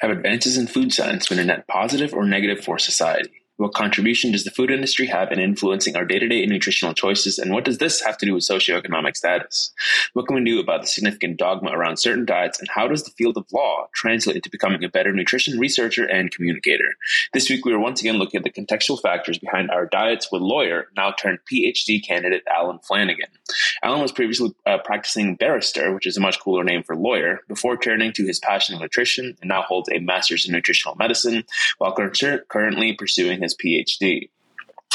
Have advances in food science been a net positive or negative for society? What contribution does the food industry have in influencing our day to day nutritional choices, and what does this have to do with socioeconomic status? What can we do about the significant dogma around certain diets, and how does the field of law translate into becoming a better nutrition researcher and communicator? This week, we are once again looking at the contextual factors behind our diets with lawyer, now turned PhD candidate Alan Flanagan. Alan was previously uh, practicing barrister, which is a much cooler name for lawyer, before turning to his passion of nutrition and now holds a master's in nutritional medicine while currently pursuing his his PhD.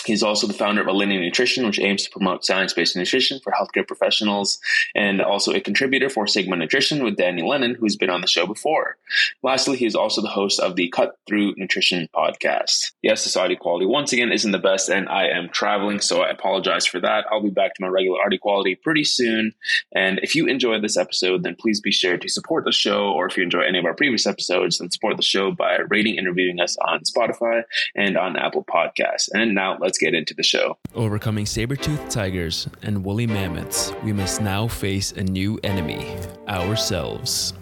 He's also the founder of Alinea Nutrition, which aims to promote science based nutrition for healthcare professionals, and also a contributor for Sigma Nutrition with Danny Lennon, who's been on the show before. Lastly, he is also the host of the Cut Through Nutrition podcast. Yes, society quality once again isn't the best, and I am traveling, so I apologize for that. I'll be back to my regular audio quality pretty soon. And if you enjoyed this episode, then please be sure to support the show, or if you enjoy any of our previous episodes, then support the show by rating and reviewing us on Spotify and on Apple Podcasts. And now let's let's get into the show. Overcoming saber-toothed tigers and woolly mammoths, we must now face a new enemy ourselves.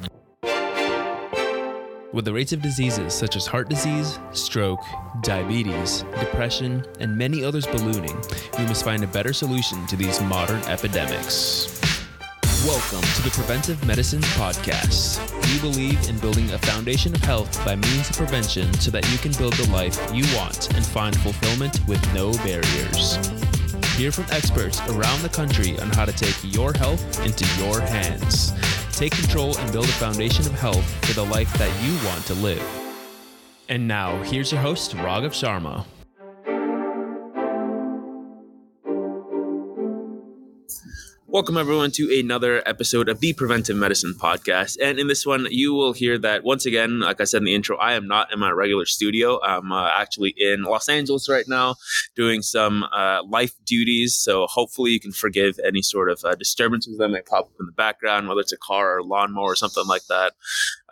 With the rates of diseases such as heart disease, stroke, diabetes, depression, and many others ballooning, we must find a better solution to these modern epidemics. Welcome to the Preventive Medicine Podcast. We believe in building a foundation of health by means of prevention so that you can build the life you want and find fulfillment with no barriers. Hear from experts around the country on how to take your health into your hands. Take control and build a foundation of health for the life that you want to live. And now, here's your host, Raghav Sharma. Welcome, everyone, to another episode of the Preventive Medicine Podcast. And in this one, you will hear that once again, like I said in the intro, I am not in my regular studio. I'm uh, actually in Los Angeles right now doing some uh, life duties. So hopefully, you can forgive any sort of uh, disturbances that may pop up in the background, whether it's a car or a lawnmower or something like that.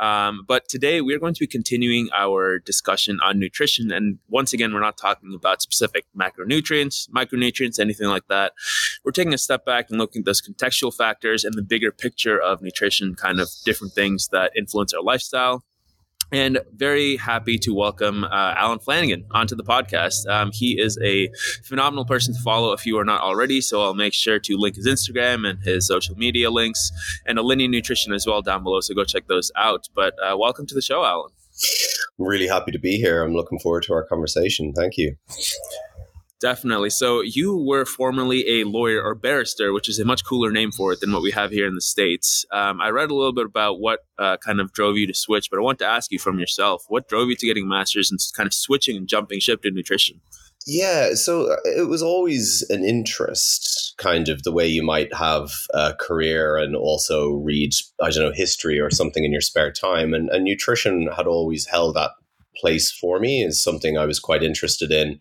Um, but today, we are going to be continuing our discussion on nutrition. And once again, we're not talking about specific macronutrients, micronutrients, anything like that. We're taking a step back and looking at those contextual factors and the bigger picture of nutrition, kind of different things that influence our lifestyle. And very happy to welcome uh, Alan Flanagan onto the podcast. Um, he is a phenomenal person to follow if you are not already. So I'll make sure to link his Instagram and his social media links and Alinea Nutrition as well down below. So go check those out. But uh, welcome to the show, Alan. I'm really happy to be here. I'm looking forward to our conversation. Thank you. Definitely. So you were formerly a lawyer or barrister, which is a much cooler name for it than what we have here in the states. Um, I read a little bit about what uh, kind of drove you to switch, but I want to ask you from yourself: what drove you to getting master's and kind of switching and jumping ship to nutrition? Yeah, so uh, it was always an interest, kind of the way you might have a career and also read, I don't know, history or something in your spare time. And, and nutrition had always held that place for me, is something I was quite interested in.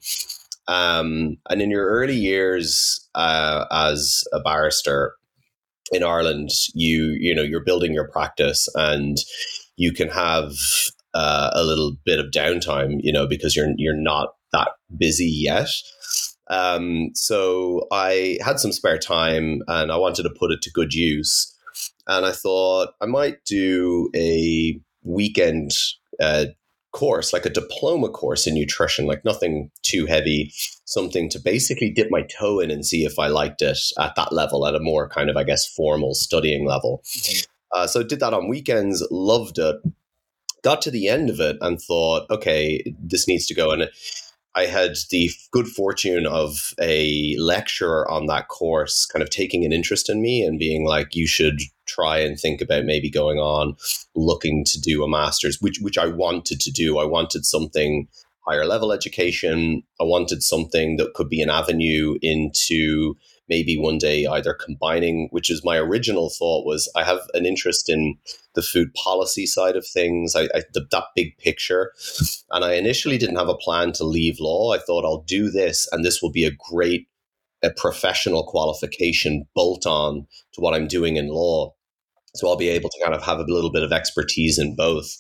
Um, and in your early years uh, as a barrister in Ireland, you you know you're building your practice, and you can have uh, a little bit of downtime, you know, because you're you're not that busy yet. Um, so I had some spare time, and I wanted to put it to good use. And I thought I might do a weekend uh, course, like a diploma course in nutrition, like nothing too heavy, something to basically dip my toe in and see if I liked it at that level, at a more kind of, I guess, formal studying level. Mm-hmm. Uh, so did that on weekends, loved it, got to the end of it and thought, okay, this needs to go. And I had the good fortune of a lecturer on that course kind of taking an interest in me and being like, you should try and think about maybe going on looking to do a master's, which which I wanted to do. I wanted something higher level education. I wanted something that could be an avenue into maybe one day either combining, which is my original thought was I have an interest in the food policy side of things, I, I the, that big picture. And I initially didn't have a plan to leave law. I thought I'll do this and this will be a great a professional qualification bolt on to what I'm doing in law. So I'll be able to kind of have a little bit of expertise in both.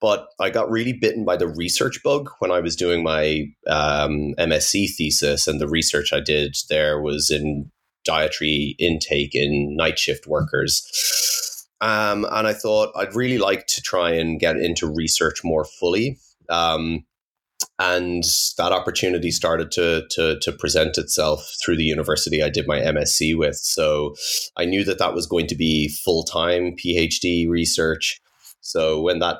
But I got really bitten by the research bug when I was doing my um, MSc thesis, and the research I did there was in dietary intake in night shift workers. Um, and I thought I'd really like to try and get into research more fully. Um, and that opportunity started to, to, to present itself through the university I did my MSc with. So I knew that that was going to be full time PhD research. So when that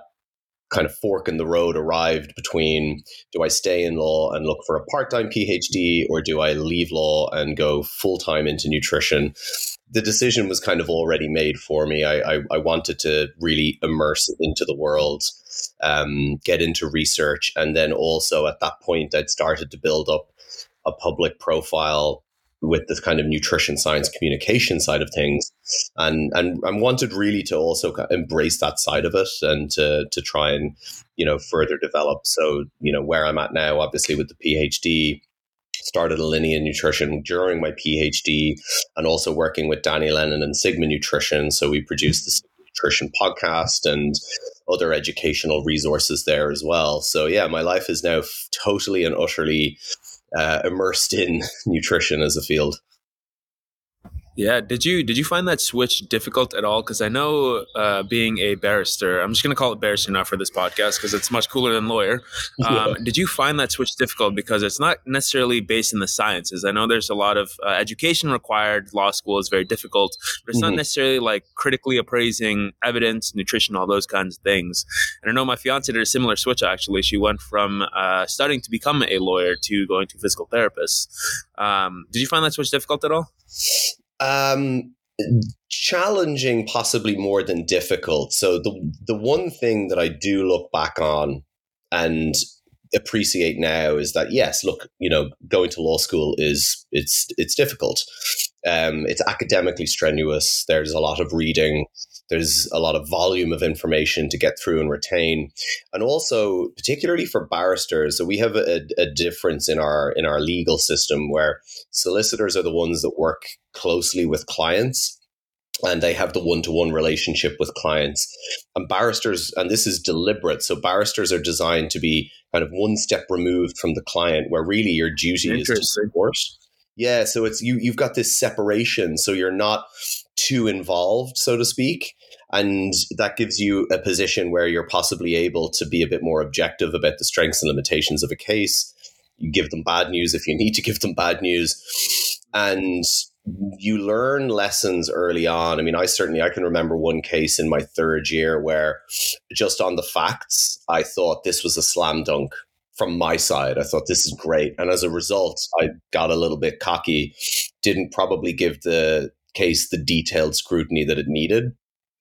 kind of fork in the road arrived between do I stay in law and look for a part time PhD or do I leave law and go full time into nutrition? The decision was kind of already made for me. I, I, I wanted to really immerse into the world, um, get into research, and then also at that point, I'd started to build up a public profile with this kind of nutrition science communication side of things. And and and wanted really to also embrace that side of it and to to try and you know further develop. So you know where i'm at now obviously with the phd started a Alinea Nutrition during my PhD and also working with Danny Lennon and Sigma Nutrition. So we produced the Sigma Nutrition podcast and other educational resources there as well. So yeah, my life is now f- totally and utterly uh, immersed in nutrition as a field. Yeah, did you did you find that switch difficult at all? Because I know, uh, being a barrister, I'm just going to call it barrister now for this podcast because it's much cooler than lawyer. Um, yeah. Did you find that switch difficult because it's not necessarily based in the sciences? I know there's a lot of uh, education required. Law school is very difficult, but it's mm-hmm. not necessarily like critically appraising evidence, nutrition, all those kinds of things. And I know my fiance did a similar switch. Actually, she went from uh, studying to become a lawyer to going to physical therapist. Um, did you find that switch difficult at all? Um, challenging, possibly more than difficult. So the the one thing that I do look back on and appreciate now is that yes, look, you know, going to law school is it's it's difficult. Um, it's academically strenuous. There's a lot of reading. There's a lot of volume of information to get through and retain, and also particularly for barristers. So we have a, a difference in our in our legal system where solicitors are the ones that work closely with clients and they have the one-to-one relationship with clients. And barristers and this is deliberate so barristers are designed to be kind of one step removed from the client where really your duty is to support. Yeah so it's you you've got this separation so you're not too involved so to speak and that gives you a position where you're possibly able to be a bit more objective about the strengths and limitations of a case you give them bad news if you need to give them bad news and you learn lessons early on. I mean, I certainly I can remember one case in my third year where just on the facts, I thought this was a slam dunk from my side. I thought this is great. And as a result, I got a little bit cocky, didn't probably give the case the detailed scrutiny that it needed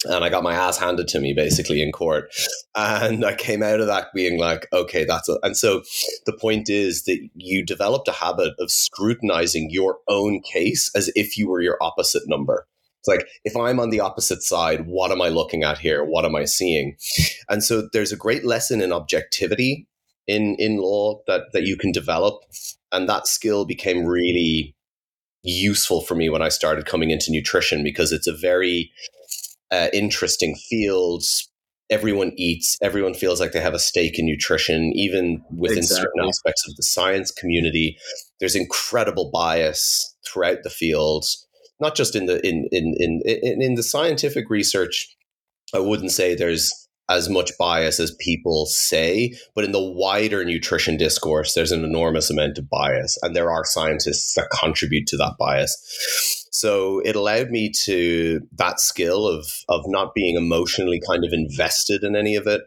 and I got my ass handed to me basically in court. And I came out of that being like, okay, that's a, and so the point is that you developed a habit of scrutinizing your own case as if you were your opposite number. It's like, if I'm on the opposite side, what am I looking at here? What am I seeing? And so there's a great lesson in objectivity in, in law that, that you can develop. And that skill became really useful for me when I started coming into nutrition because it's a very uh, interesting field. Everyone eats. Everyone feels like they have a stake in nutrition, even within exactly. certain aspects of the science community. There's incredible bias throughout the field, not just in the in in in in, in the scientific research. I wouldn't say there's as much bias as people say, but in the wider nutrition discourse, there's an enormous amount of bias, and there are scientists that contribute to that bias. So it allowed me to that skill of of not being emotionally kind of invested in any of it.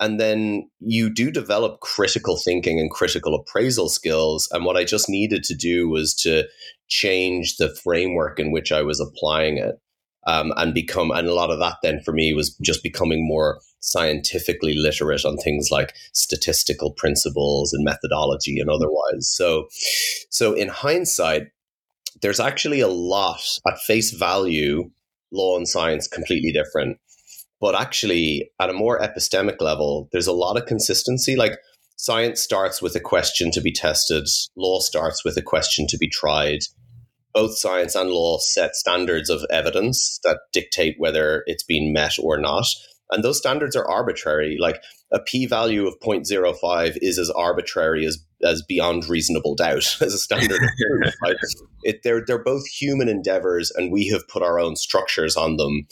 And then you do develop critical thinking and critical appraisal skills. And what I just needed to do was to change the framework in which I was applying it. Um, and become and a lot of that then for me was just becoming more scientifically literate on things like statistical principles and methodology and otherwise so so in hindsight there's actually a lot at face value, law and science completely different. But actually, at a more epistemic level, there's a lot of consistency. Like science starts with a question to be tested, law starts with a question to be tried. Both science and law set standards of evidence that dictate whether it's been met or not. and those standards are arbitrary. Like a p value of 0.05 is as arbitrary as as beyond reasonable doubt as a standard of proof. It, they're they're both human endeavors, and we have put our own structures on them.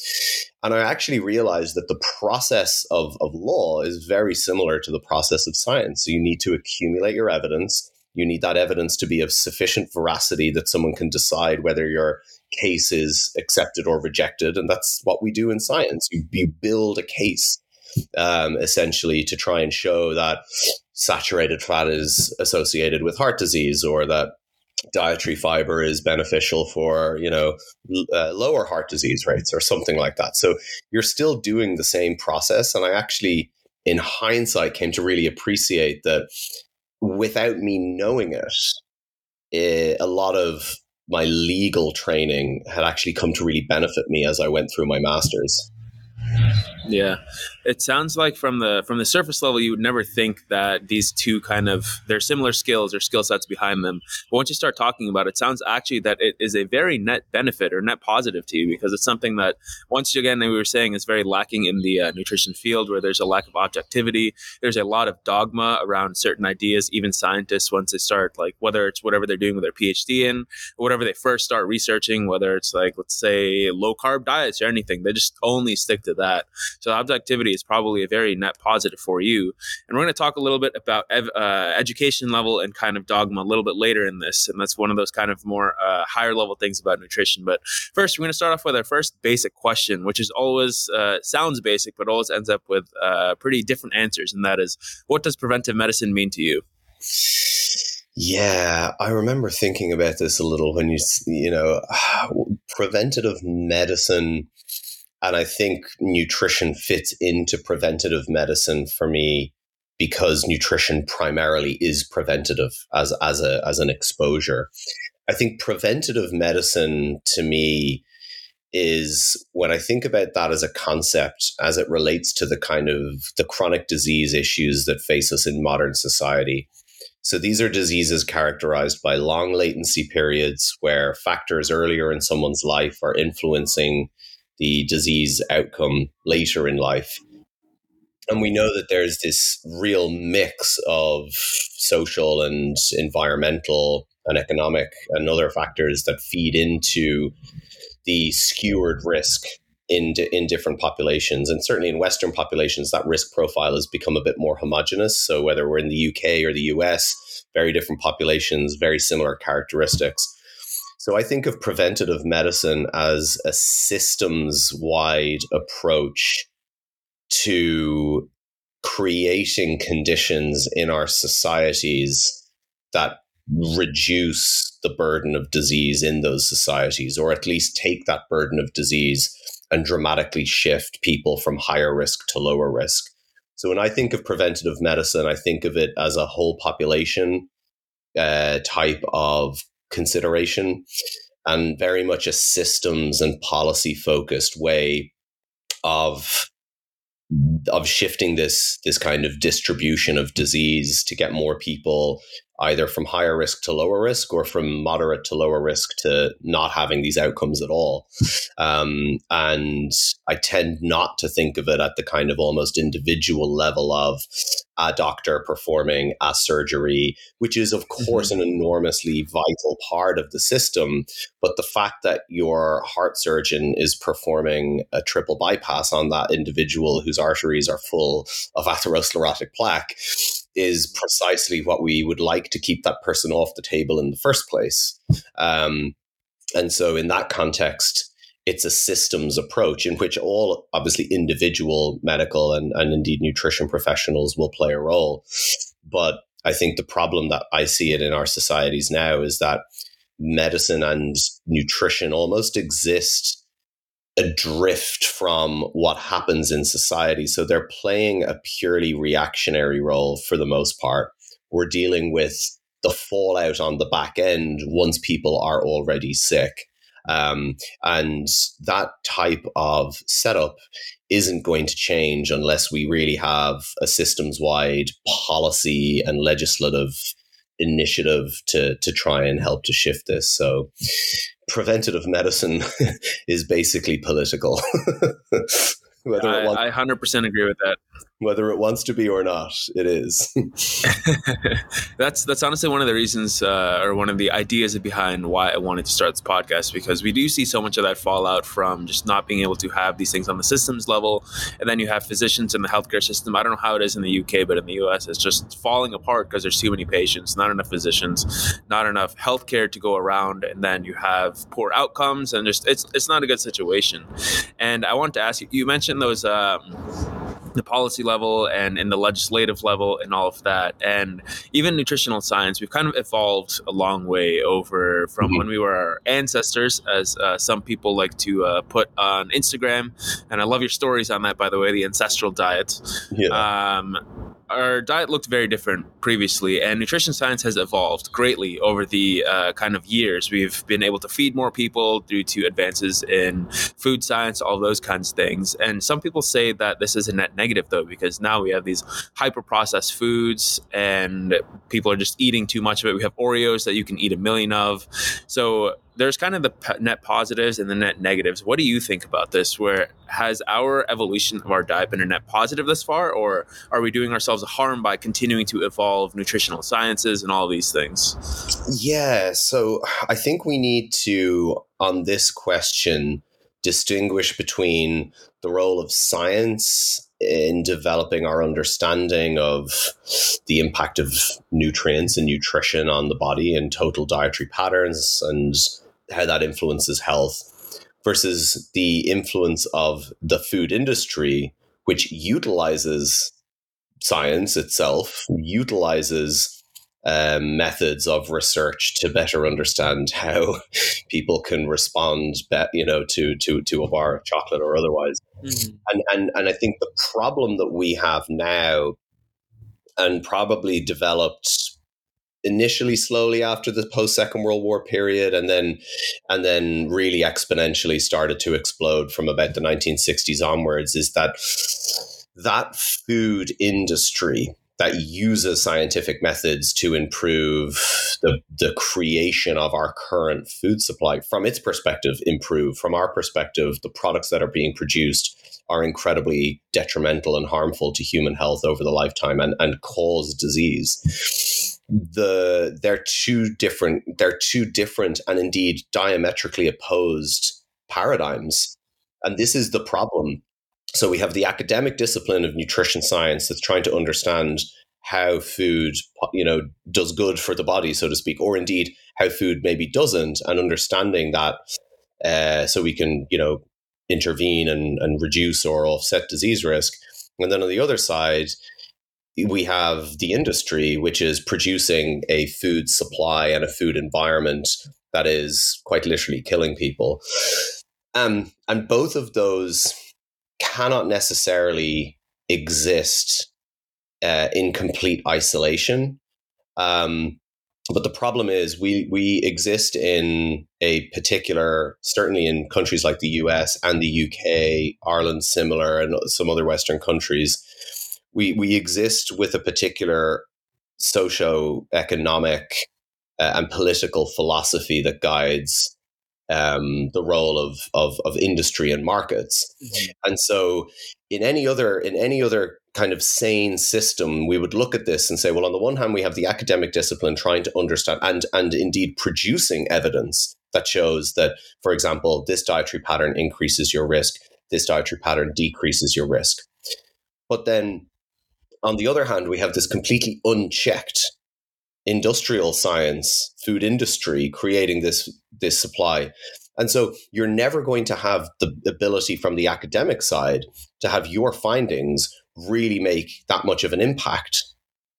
And I actually realized that the process of, of law is very similar to the process of science. So you need to accumulate your evidence. You need that evidence to be of sufficient veracity that someone can decide whether your case is accepted or rejected. And that's what we do in science. You, you build a case um, essentially to try and show that saturated fat is associated with heart disease or that dietary fiber is beneficial for you know uh, lower heart disease rates or something like that so you're still doing the same process and i actually in hindsight came to really appreciate that without me knowing it, it a lot of my legal training had actually come to really benefit me as i went through my masters yeah, it sounds like from the from the surface level, you would never think that these two kind of they're similar skills or skill sets behind them. But once you start talking about it, it sounds actually that it is a very net benefit or net positive to you because it's something that once again we were saying is very lacking in the uh, nutrition field where there's a lack of objectivity. There's a lot of dogma around certain ideas. Even scientists, once they start like whether it's whatever they're doing with their PhD in, or whatever they first start researching, whether it's like let's say low carb diets or anything, they just only stick to that. So objectivity is probably a very net positive for you. And we're going to talk a little bit about ev- uh, education level and kind of dogma a little bit later in this. And that's one of those kind of more uh, higher level things about nutrition. But first, we're going to start off with our first basic question, which is always uh, sounds basic, but always ends up with uh, pretty different answers. And that is, what does preventive medicine mean to you? Yeah, I remember thinking about this a little when you, you know, preventative medicine and I think nutrition fits into preventative medicine for me because nutrition primarily is preventative as, as, a, as an exposure. I think preventative medicine to me is when I think about that as a concept as it relates to the kind of the chronic disease issues that face us in modern society. So these are diseases characterized by long latency periods where factors earlier in someone's life are influencing the disease outcome later in life. And we know that there's this real mix of social and environmental and economic and other factors that feed into the skewered risk in, in different populations. And certainly in Western populations, that risk profile has become a bit more homogenous. So whether we're in the UK or the US, very different populations, very similar characteristics. So I think of preventative medicine as a systems wide approach to creating conditions in our societies that reduce the burden of disease in those societies, or at least take that burden of disease and dramatically shift people from higher risk to lower risk. So when I think of preventative medicine, I think of it as a whole population uh, type of consideration and very much a systems and policy focused way of of shifting this this kind of distribution of disease to get more people either from higher risk to lower risk or from moderate to lower risk to not having these outcomes at all. Um, and I tend not to think of it at the kind of almost individual level of a doctor performing a surgery, which is, of course, mm-hmm. an enormously vital part of the system. But the fact that your heart surgeon is performing a triple bypass on that individual whose arteries are full of atherosclerotic plaque is precisely what we would like to keep that person off the table in the first place. Um, and so, in that context, it's a systems approach in which all obviously individual medical and, and indeed nutrition professionals will play a role. But I think the problem that I see it in our societies now is that medicine and nutrition almost exist adrift from what happens in society. So they're playing a purely reactionary role for the most part. We're dealing with the fallout on the back end once people are already sick. Um, and that type of setup isn't going to change unless we really have a systems wide policy and legislative initiative to to try and help to shift this. So preventative medicine is basically political. I, I 100% agree with that. Whether it wants to be or not, it is. that's that's honestly one of the reasons, uh, or one of the ideas behind why I wanted to start this podcast, because we do see so much of that fallout from just not being able to have these things on the systems level, and then you have physicians in the healthcare system. I don't know how it is in the UK, but in the US, it's just falling apart because there's too many patients, not enough physicians, not enough healthcare to go around, and then you have poor outcomes, and just it's it's not a good situation. And I want to ask you, you mentioned those. Um, the policy level and in the legislative level and all of that and even nutritional science we've kind of evolved a long way over from mm-hmm. when we were our ancestors as uh, some people like to uh, put on instagram and i love your stories on that by the way the ancestral diet yeah. um, our diet looked very different previously, and nutrition science has evolved greatly over the uh, kind of years. We've been able to feed more people due to advances in food science, all those kinds of things. And some people say that this is a net negative, though, because now we have these hyper processed foods, and people are just eating too much of it. We have Oreos that you can eat a million of. So there's kind of the net positives and the net negatives. What do you think about this? Where has our evolution of our diet been a net positive thus far, or are we doing ourselves a harm by continuing to evolve nutritional sciences and all these things? Yeah, so I think we need to, on this question, distinguish between the role of science in developing our understanding of the impact of nutrients and nutrition on the body and total dietary patterns and how that influences health versus the influence of the food industry, which utilizes science itself, utilizes um, methods of research to better understand how people can respond, be, you know, to to to a bar of chocolate or otherwise. Mm-hmm. And and and I think the problem that we have now, and probably developed initially slowly after the post Second World War period, and then and then really exponentially started to explode from about the 1960s onwards. Is that that food industry that uses scientific methods to improve the, the creation of our current food supply from its perspective improve from our perspective the products that are being produced are incredibly detrimental and harmful to human health over the lifetime and, and cause disease the they're two different they're two different and indeed diametrically opposed paradigms. And this is the problem. So we have the academic discipline of nutrition science that's trying to understand how food you know does good for the body so to speak or indeed how food maybe doesn't and understanding that uh, so we can you know intervene and, and reduce or offset disease risk. And then on the other side we have the industry, which is producing a food supply and a food environment that is quite literally killing people. Um, and both of those cannot necessarily exist uh, in complete isolation. Um, but the problem is we we exist in a particular certainly in countries like the US and the UK, Ireland similar and some other western countries we we exist with a particular socio-economic uh, and political philosophy that guides um, the role of, of, of industry and markets. Mm-hmm. And so, in any other in any other kind of sane system, we would look at this and say, well, on the one hand, we have the academic discipline trying to understand and and indeed producing evidence that shows that, for example, this dietary pattern increases your risk, this dietary pattern decreases your risk. But then on the other hand, we have this completely unchecked industrial science, food industry creating this this supply. And so you're never going to have the ability from the academic side to have your findings really make that much of an impact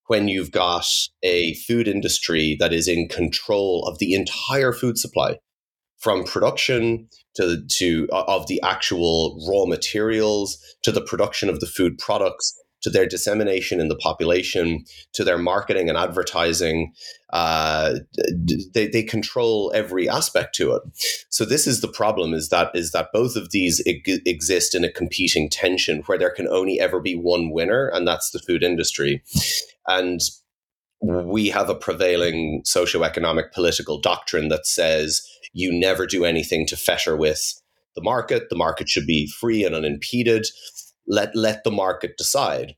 when you've got a food industry that is in control of the entire food supply from production to to of the actual raw materials to the production of the food products to their dissemination in the population, to their marketing and advertising. Uh, they, they control every aspect to it. So this is the problem: is that is that both of these exist in a competing tension where there can only ever be one winner, and that's the food industry. And we have a prevailing socio-economic political doctrine that says you never do anything to fetter with the market. The market should be free and unimpeded. Let let the market decide.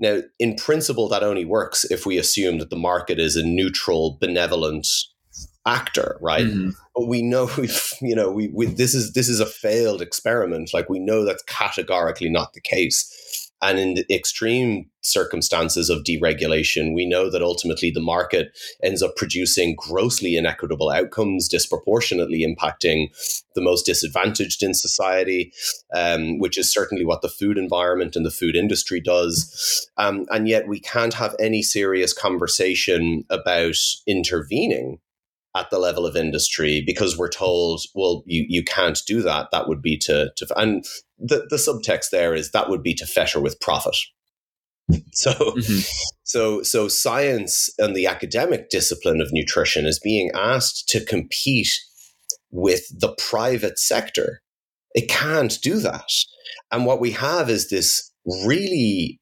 Now, in principle, that only works if we assume that the market is a neutral, benevolent actor, right? Mm-hmm. But we know we've, you know, we, we this is this is a failed experiment. Like we know that's categorically not the case. And in the extreme circumstances of deregulation, we know that ultimately the market ends up producing grossly inequitable outcomes, disproportionately impacting the most disadvantaged in society, um, which is certainly what the food environment and the food industry does. Um, and yet we can't have any serious conversation about intervening at the level of industry because we're told, well, you, you can't do that. That would be to, to and the, the subtext there is that would be to fetter with profit. So, mm-hmm. so, so science and the academic discipline of nutrition is being asked to compete with the private sector. It can't do that. And what we have is this really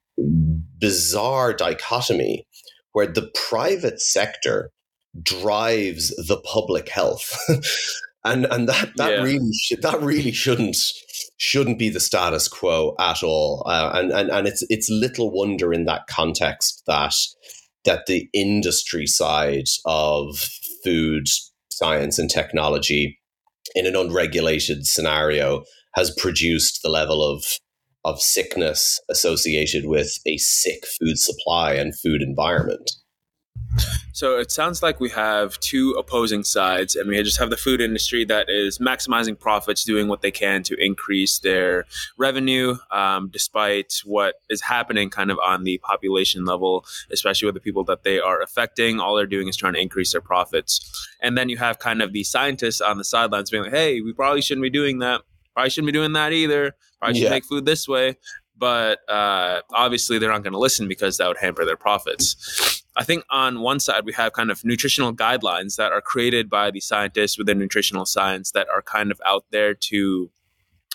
bizarre dichotomy where the private sector drives the public health. and and that that yeah. really sh- that really shouldn't shouldn't be the status quo at all. Uh, and and and it's it's little wonder in that context that that the industry side of food science and technology in an unregulated scenario has produced the level of of sickness associated with a sick food supply and food environment. So it sounds like we have two opposing sides, and we just have the food industry that is maximizing profits, doing what they can to increase their revenue, um, despite what is happening kind of on the population level, especially with the people that they are affecting. All they're doing is trying to increase their profits. And then you have kind of the scientists on the sidelines being like, hey, we probably shouldn't be doing that. Probably shouldn't be doing that either. Probably should yeah. make food this way but uh, obviously they're not going to listen because that would hamper their profits. I think on one side we have kind of nutritional guidelines that are created by the scientists within nutritional science that are kind of out there to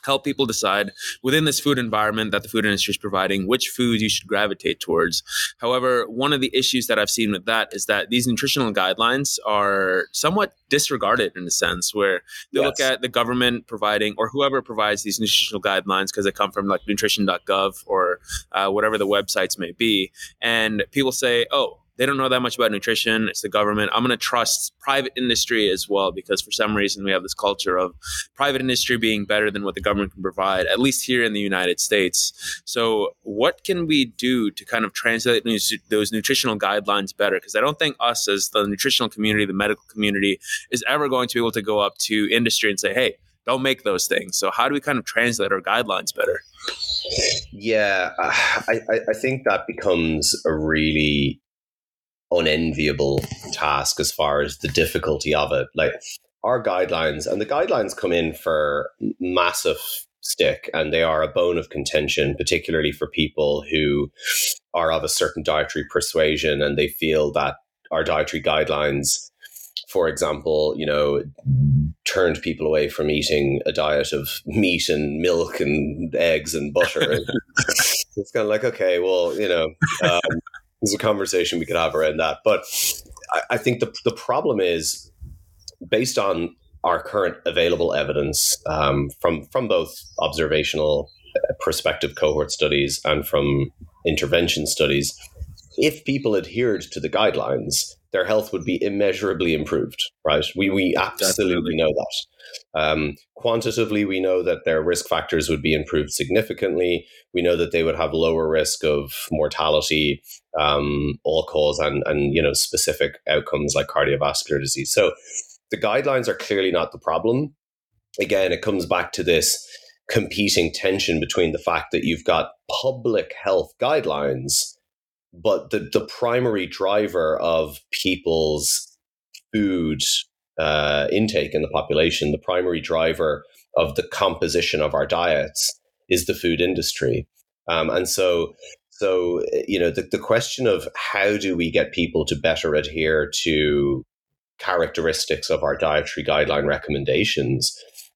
help people decide within this food environment that the food industry is providing which foods you should gravitate towards. However, one of the issues that I've seen with that is that these nutritional guidelines are somewhat disregarded in a sense where they yes. look at the government providing or whoever provides these nutritional guidelines because they come from like nutrition.gov or uh, whatever the websites may be and people say oh they don't know that much about nutrition. It's the government. I'm going to trust private industry as well because for some reason we have this culture of private industry being better than what the government can provide, at least here in the United States. So, what can we do to kind of translate those nutritional guidelines better? Because I don't think us as the nutritional community, the medical community, is ever going to be able to go up to industry and say, hey, don't make those things. So, how do we kind of translate our guidelines better? Yeah, I, I think that becomes a really unenviable task as far as the difficulty of it. Like our guidelines, and the guidelines come in for massive stick and they are a bone of contention, particularly for people who are of a certain dietary persuasion and they feel that our dietary guidelines, for example, you know, turned people away from eating a diet of meat and milk and eggs and butter. it's kind of like, okay, well, you know, um, there's a conversation we could have around that. But I, I think the the problem is based on our current available evidence um, from from both observational uh, prospective cohort studies and from intervention studies. If people adhered to the guidelines, their health would be immeasurably improved. Right? We we absolutely Definitely. know that. Um, quantitatively, we know that their risk factors would be improved significantly. We know that they would have lower risk of mortality, um, all cause, and and you know specific outcomes like cardiovascular disease. So the guidelines are clearly not the problem. Again, it comes back to this competing tension between the fact that you've got public health guidelines, but the, the primary driver of people's food uh, intake in the population, the primary driver of the composition of our diets is the food industry. Um, and so, so you know, the, the question of how do we get people to better adhere to characteristics of our dietary guideline recommendations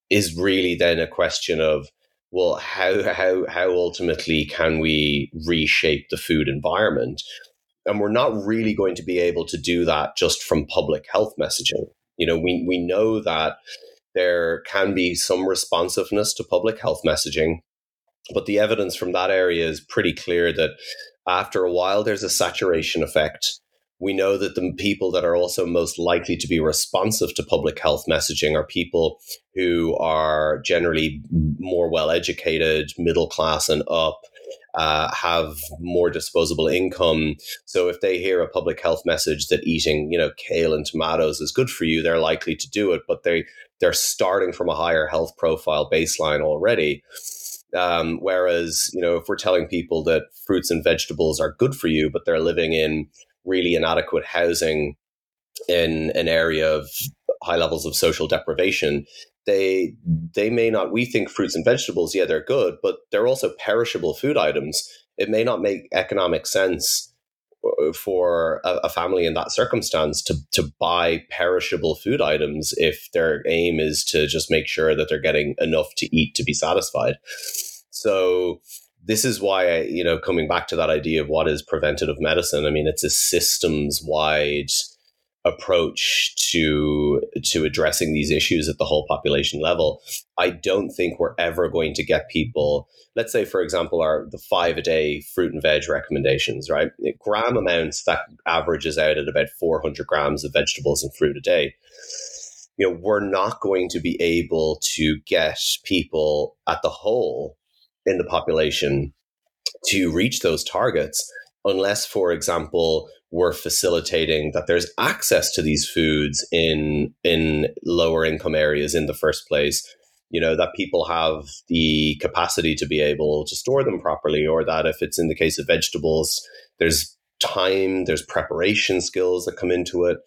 is really then a question of well, how how how ultimately can we reshape the food environment? And we're not really going to be able to do that just from public health messaging. You know, we we know that there can be some responsiveness to public health messaging. But the evidence from that area is pretty clear that after a while, there's a saturation effect. We know that the people that are also most likely to be responsive to public health messaging are people who are generally more well educated, middle class, and up, uh, have more disposable income. So if they hear a public health message that eating, you know, kale and tomatoes is good for you, they're likely to do it. But they they're starting from a higher health profile baseline already. Um, whereas, you know, if we're telling people that fruits and vegetables are good for you, but they're living in really inadequate housing in an area of high levels of social deprivation, they they may not we think fruits and vegetables yeah they're good but they're also perishable food items. It may not make economic sense uh, for a, a, family in that circumstance to to buy perishable food items if their aim is to just make sure that they're getting enough to eat to be satisfied. So this is why I, you know coming back to that idea of what is preventative medicine i mean it's a systems wide approach to to addressing these issues at the whole population level i don't think we're ever going to get people let's say for example our the five a day fruit and veg recommendations right? Gram amounts that averages out at about 400 grams of vegetables and fruit a day. You know we're not going to be able to get people at the whole in the population to reach those targets unless for example we're facilitating that there's access to these foods in in lower income areas in the first place you know that people have the capacity to be able to store them properly or that if it's in the case of vegetables there's time there's preparation skills that come into it.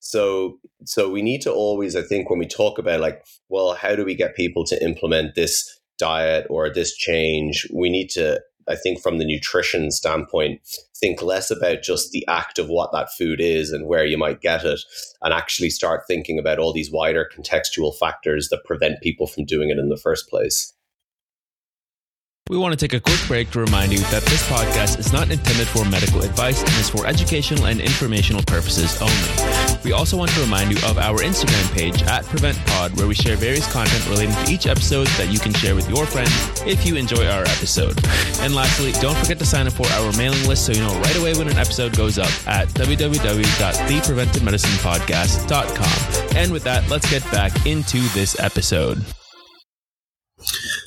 So so we need to always i think when we talk about like well how do we get people to implement this diet or this change we need to I think from the nutrition standpoint, think less about just the act of what that food is and where you might get it, and actually start thinking about all these wider contextual factors that prevent people from doing it in the first place. We want to take a quick break to remind you that this podcast is not intended for medical advice and is for educational and informational purposes only. We also want to remind you of our Instagram page at PreventPod, where we share various content relating to each episode that you can share with your friends if you enjoy our episode. And lastly, don't forget to sign up for our mailing list so you know right away when an episode goes up at www.thepreventiveMedicinePodcast.com. And with that, let's get back into this episode.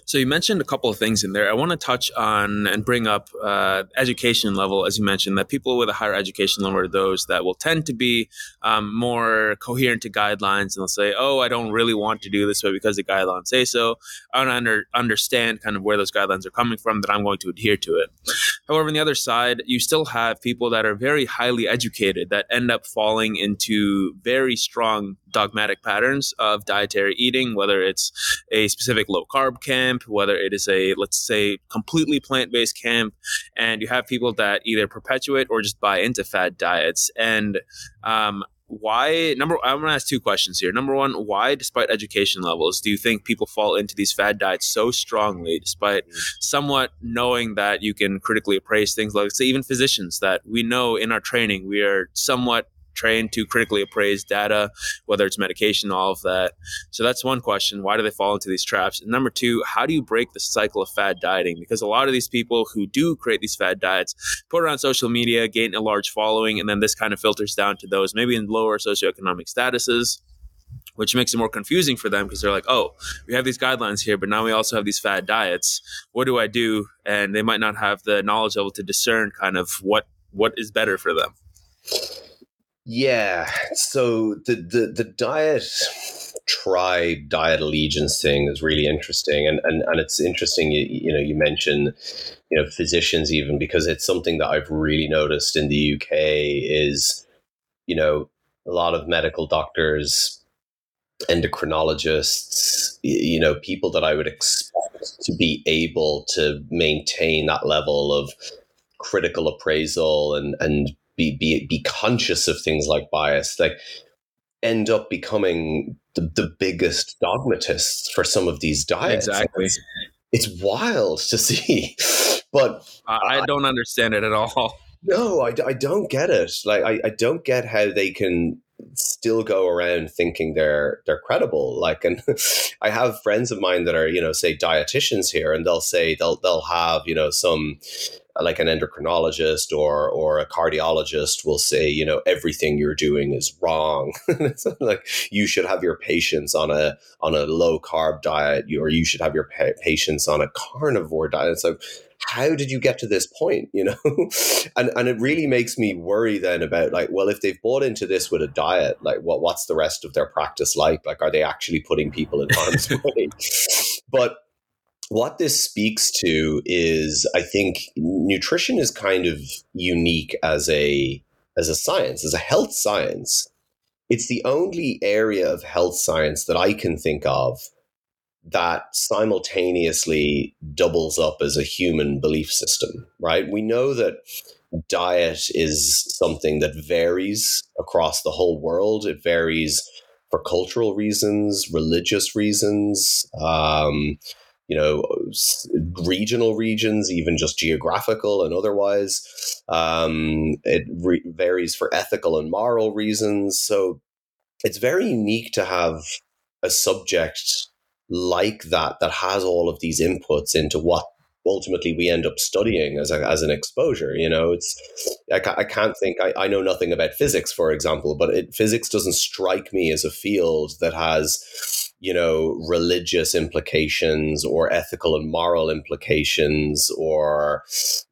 So you mentioned a couple of things in there. I want to touch on and bring up uh, education level, as you mentioned, that people with a higher education level are those that will tend to be um, more coherent to guidelines, and they'll say, "Oh, I don't really want to do this way because the guidelines say so." I don't under, understand kind of where those guidelines are coming from, that I'm going to adhere to it. However, on the other side, you still have people that are very highly educated that end up falling into very strong dogmatic patterns of dietary eating, whether it's a specific low carb camp, whether it is a, let's say, completely plant based camp. And you have people that either perpetuate or just buy into fad diets. And um, why number i'm going to ask two questions here number one why despite education levels do you think people fall into these fad diets so strongly despite mm. somewhat knowing that you can critically appraise things like say even physicians that we know in our training we are somewhat trained to critically appraise data, whether it's medication, all of that. So that's one question. Why do they fall into these traps? And number two, how do you break the cycle of fad dieting? Because a lot of these people who do create these fad diets put it on social media, gain a large following, and then this kind of filters down to those maybe in lower socioeconomic statuses which makes it more confusing for them because they're like, oh, we have these guidelines here, but now we also have these fad diets. What do I do? And they might not have the knowledge level to discern kind of what what is better for them. Yeah. So the the the diet tribe diet allegiance thing is really interesting and and, and it's interesting you, you know you mentioned you know physicians even because it's something that I've really noticed in the UK is you know a lot of medical doctors endocrinologists you know people that I would expect to be able to maintain that level of critical appraisal and and be be be conscious of things like bias, like end up becoming the, the biggest dogmatists for some of these diets. Exactly. It's, it's wild to see, but I, I don't understand it at all. No, I, I don't get it. Like I, I don't get how they can still go around thinking they're they're credible. Like, and I have friends of mine that are you know say dietitians here, and they'll say they'll they'll have you know some like an endocrinologist or or a cardiologist will say, you know, everything you're doing is wrong. like you should have your patients on a on a low carb diet, or you should have your pa- patients on a carnivore diet. It's like, how did you get to this point? You know, and and it really makes me worry then about like, well, if they've bought into this with a diet, like, what what's the rest of their practice like? Like, are they actually putting people in harm's way? But what this speaks to is I think nutrition is kind of unique as a as a science, as a health science. It's the only area of health science that I can think of that simultaneously doubles up as a human belief system, right? We know that diet is something that varies across the whole world. It varies for cultural reasons, religious reasons, um, you know, regional regions, even just geographical and otherwise. Um, it re- varies for ethical and moral reasons. So it's very unique to have a subject like that that has all of these inputs into what ultimately we end up studying as, a, as an exposure you know it's i, I can't think I, I know nothing about physics for example but it, physics doesn't strike me as a field that has you know, religious implications or ethical and moral implications or,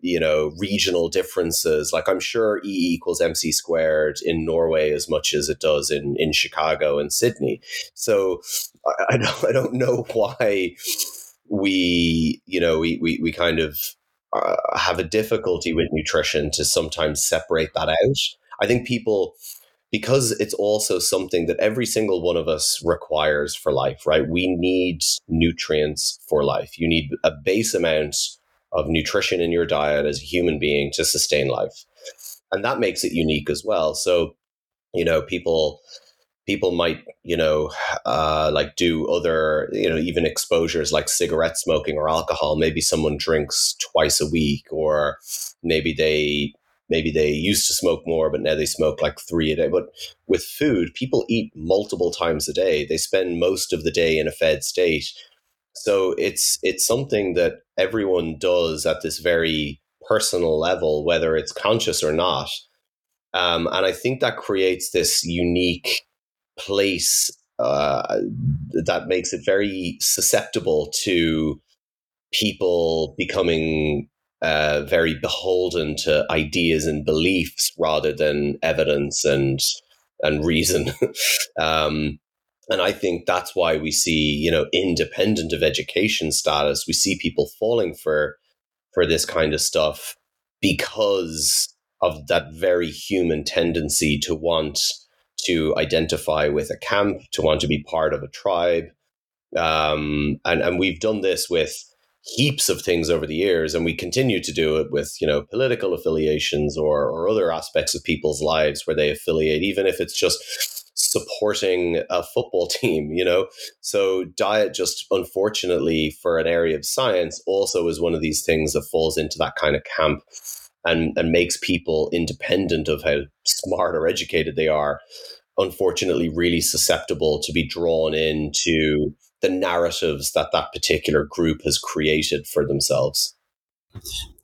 you know, regional differences. Like I'm sure E equals MC squared in Norway as much as it does in, in Chicago and Sydney. So I, I don't, I don't know why we, you know, we, we, we kind of uh, have a difficulty with nutrition to sometimes separate that out. I think people because it's also something that every single one of us requires for life, right? We need nutrients for life. You need a base amount of nutrition in your diet as a human being to sustain life. And that makes it unique as well. So, you know, people people might you know uh, like do other you know even exposures like cigarette smoking or alcohol maybe someone drinks twice a week or maybe they maybe they used to smoke more, but now they smoke like three a day. But with food, people eat multiple times a day. They spend most of the day in a fed state. So it's it's something that everyone does at this very personal level, whether it's conscious or not. Um, and I think that creates this unique place uh, that makes it very susceptible to people becoming uh, very beholden to ideas and beliefs rather than evidence and and reason. um, and I think that's why we see, you know, independent of education status, we see people falling for for this kind of stuff because of that very human tendency to want to identify with a camp, to want to be part of a tribe. Um, and, and we've done this with heaps of things over the years and we continue to do it with you know political affiliations or, or other aspects of people's lives where they affiliate even if it's just supporting a football team you know? So diet just unfortunately for an area of science also is one of these things that falls into that kind of camp and and makes people independent of how smart or educated they are unfortunately really susceptible to be drawn into the narratives that that particular group has created for themselves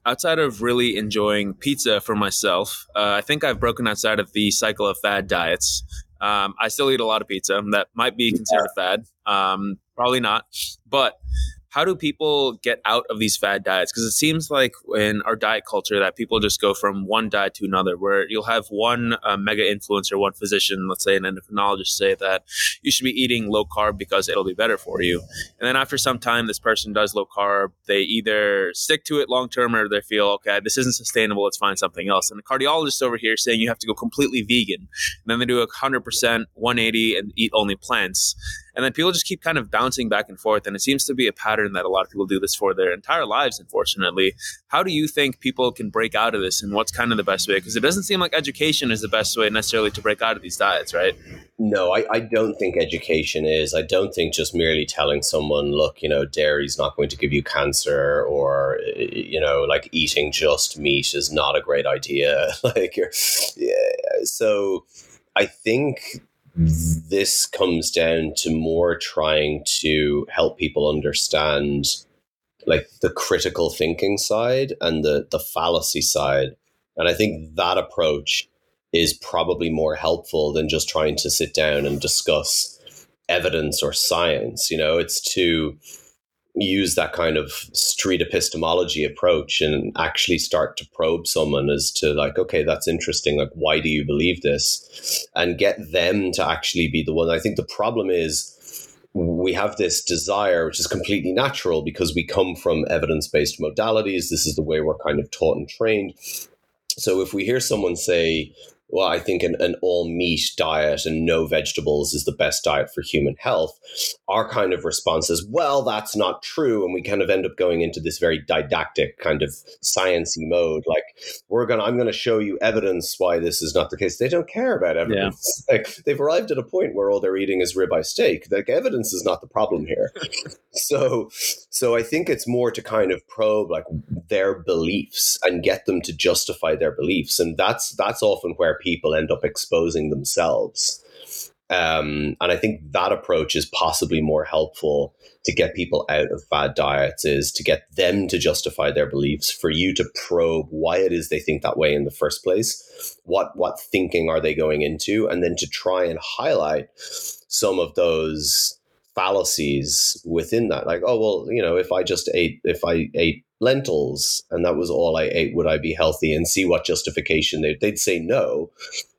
outside of really enjoying pizza for myself, uh, I think I've broken outside of the cycle of fad diets. Um, I still eat a lot of pizza. That might be considered yeah. fad. Um, probably not. But how do people get out of these fad diets? Because it seems like in our diet culture that people just go from one diet to another, where you'll have one uh, mega influencer, one physician, let's say an endocrinologist, say that you should be eating low carb because it'll be better for you. And then after some time, this person does low carb. They either stick to it long term or they feel, okay, this isn't sustainable. Let's find something else. And the cardiologist over here saying you have to go completely vegan. And then they do a 100% 180 and eat only plants. And then people just keep kind of bouncing back and forth. And it seems to be a pattern that a lot of people do this for their entire lives, unfortunately. How do you think people can break out of this and what's kind of the best way? Because it doesn't seem like education is the best way necessarily to break out of these diets, right? No, I, I don't think education is. I don't think just merely telling someone, look, you know, dairy's not going to give you cancer or, you know, like eating just meat is not a great idea. like, yeah, so I think Mm-hmm. this comes down to more trying to help people understand like the critical thinking side and the the fallacy side. And i think that approach is probably more helpful than just trying to sit down and discuss evidence or science you know? It's to use that kind of street epistemology approach and actually start to probe someone as to like okay that's interesting like why do you believe this? And get them to actually be the one. I think the problem is we have this desire which is completely natural because we come from evidence-based modalities. This is the way we're kind of taught and trained. So if we hear someone say well, I think an, an all meat diet and no vegetables is the best diet for human health. Our kind of response is, well, that's not true. And we kind of end up going into this very didactic kind of sciency mode. Like, we're going to, I'm going to show you evidence why this is not the case. They don't care about evidence. Yeah. Like, they've arrived at a point where all they're eating is ribeye steak. Like, evidence is not the problem here. so, so I think it's more to kind of probe like their beliefs and get them to justify their beliefs. And that's, that's often where people end up exposing themselves. Um, and I think that approach is possibly more helpful to get people out of bad diets is to get them to justify their beliefs, for you to probe why it is they think that way in the first place, what what thinking are they going into, and then to try and highlight some of those fallacies within that. Like, oh well, you know, if I just ate if I ate lentils and that was all I ate, would I be healthy? And see what justification they, they'd say no,